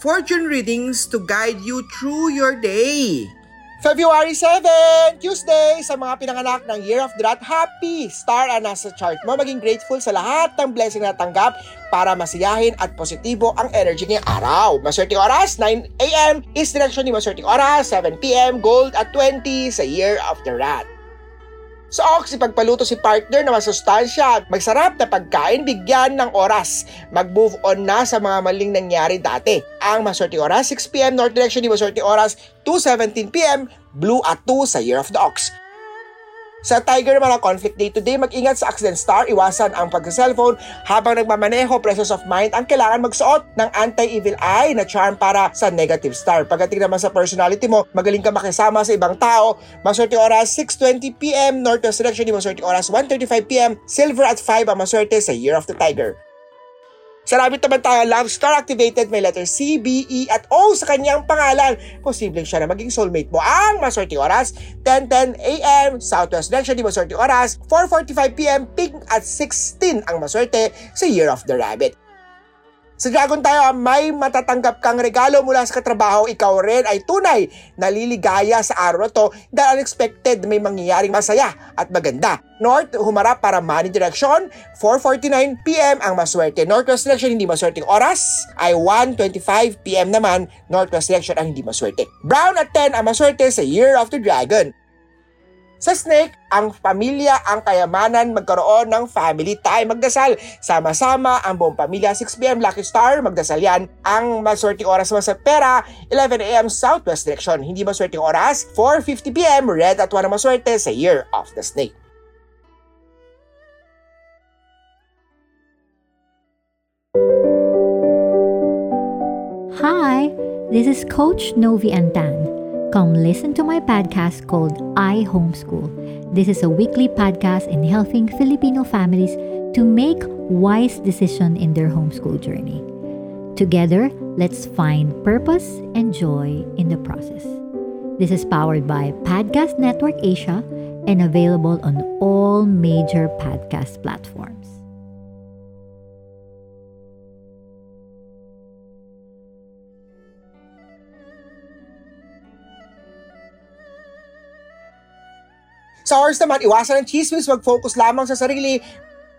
fortune readings to guide you through your day. February 7, Tuesday, sa mga pinanganak ng Year of the Rat, happy star ang nasa chart mo. Maging grateful sa lahat ng blessing na tanggap para masiyahin at positibo ang energy ngayong araw. Maswerte oras, 9 a.m. is direction ni Maswerte oras, 7 p.m. gold at 20 sa Year of the Rat. Sa Ox, ipagpaluto si partner na masustansya at magsarap na pagkain bigyan ng oras. Mag-move on na sa mga maling nangyari dati. Ang Maswerte Oras, 6pm North Direction, di Maswerte Oras, 2.17pm, Blue at 2 sa Year of the Ox. Sa Tiger ang conflict day to day, mag-ingat sa accident star, iwasan ang pag-cellphone habang nagmamaneho, presence of mind ang kailangan magsuot ng anti-evil eye na charm para sa negative star. Pagdating naman sa personality mo, magaling ka makisama sa ibang tao, maswerte oras 6.20pm, Northwest Direction, di maswerte oras 1.35pm, Silver at 5 ang maswerte sa Year of the Tiger. Sa rabbit naman tayo, love star activated may letter C, B, E at O sa kanyang pangalan. Posibleng siya na maging soulmate mo. Ang maswerte oras, 10.10 a.m. Southwest Direction, di maswerte oras, 4.45 p.m. Pink at 16 ang maswerte sa Year of the Rabbit. Sa Dragon tayo, may matatanggap kang regalo mula sa katrabaho. Ikaw rin ay tunay na liligaya sa araw na to dahil unexpected may mangyayaring masaya at maganda. North, humarap para money direction. 4.49pm ang maswerte. Northwest direction, hindi maswerte oras. Ay 1.25pm naman, Northwest direction ang hindi maswerte. Brown at 10 ang maswerte sa Year of the Dragon. Sa snake, ang pamilya, ang kayamanan, magkaroon ng family time. Magdasal, sama-sama ang buong pamilya. 6pm Lucky Star, magdasal yan. Ang maswerte oras mo sa pera, 11am Southwest Direction. Hindi maswerte oras, 4.50pm Red at 1 ang maswerte sa Year of the Snake. Hi, this is Coach Novi Antan. Come listen to my podcast called I Homeschool. This is a weekly podcast in helping Filipino families to make wise decisions in their homeschool journey. Together, let's find purpose and joy in the process. This is powered by Podcast Network Asia and available on all major podcast platforms. Sa horse naman, iwasan ng chismis, mag-focus lamang sa sarili,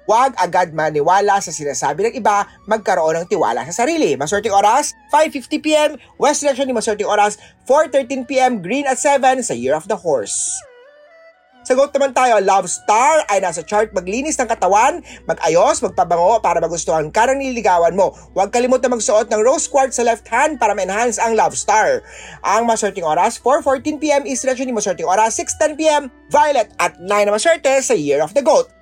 Huwag agad maniwala sa sinasabi ng iba, magkaroon ng tiwala sa sarili. Maswerte oras, 5.50pm, West Direction ni Maswerte oras, 4.13pm, Green at 7 sa Year of the Horse. Sagot naman tayo, Love Star ay nasa chart maglinis ng katawan, mag-ayos, magpabango para magustuhan ka ng nililigawan mo. Huwag kalimut na magsuot ng rose quartz sa left hand para ma-enhance ang Love Star. Ang maswerteng oras, 4.14pm, East Direction ni maswerteng oras, 6.10pm, Violet at 9 na maswerte sa Year of the Goat.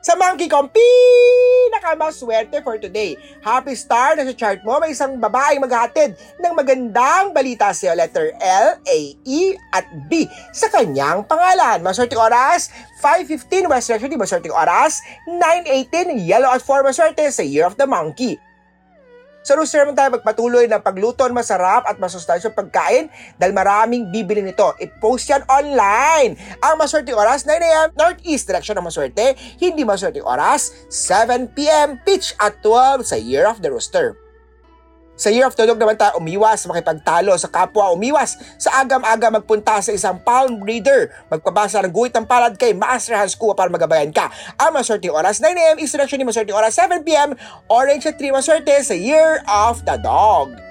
Sa monkey kong pinakamaswerte for today. Happy star na sa chart mo, may isang babaeng maghatid ng magandang balita sa iyo. Letter L, A, E, at B sa kanyang pangalan. Maswerte oras, 5.15 West Direction, maswerte oras, 9.18 Yellow at 4 maswerte sa Year of the Monkey. Sa rooster naman tayo magpatuloy ng pagluto ng masarap at masustansyong pagkain dahil maraming bibili nito. I-post yan online. Ang maswerte oras, 9am, Northeast direction ng maswerte. Hindi maswerte oras, 7pm, pitch at 12 sa Year of the Rooster. Sa Year of the Dog naman tayo umiwas, makipagtalo sa kapwa, umiwas sa agam-aga magpunta sa isang palm reader. Magpabasa ng guhit ng palad kay Master Hans Kua para magabayan ka. Ang maswerte oras, 9am, East Direction ni maswerte oras, 7pm, Orange at 3 maswerte sa Year of the Dog.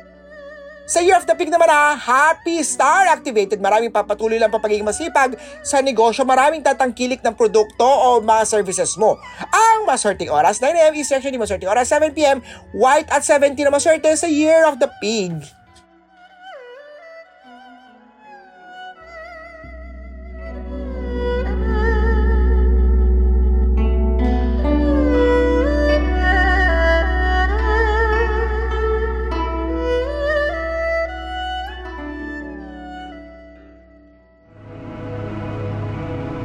Sa Year of the Pig naman ha, Happy Star activated. Maraming papatuloy lang pa pagiging masipag sa negosyo. Maraming tatangkilik ng produkto o mga services mo. Ang maswerteng oras, 9am East Section, maswerteng oras, 7pm, White at 17 na maswerte sa Year of the Pig.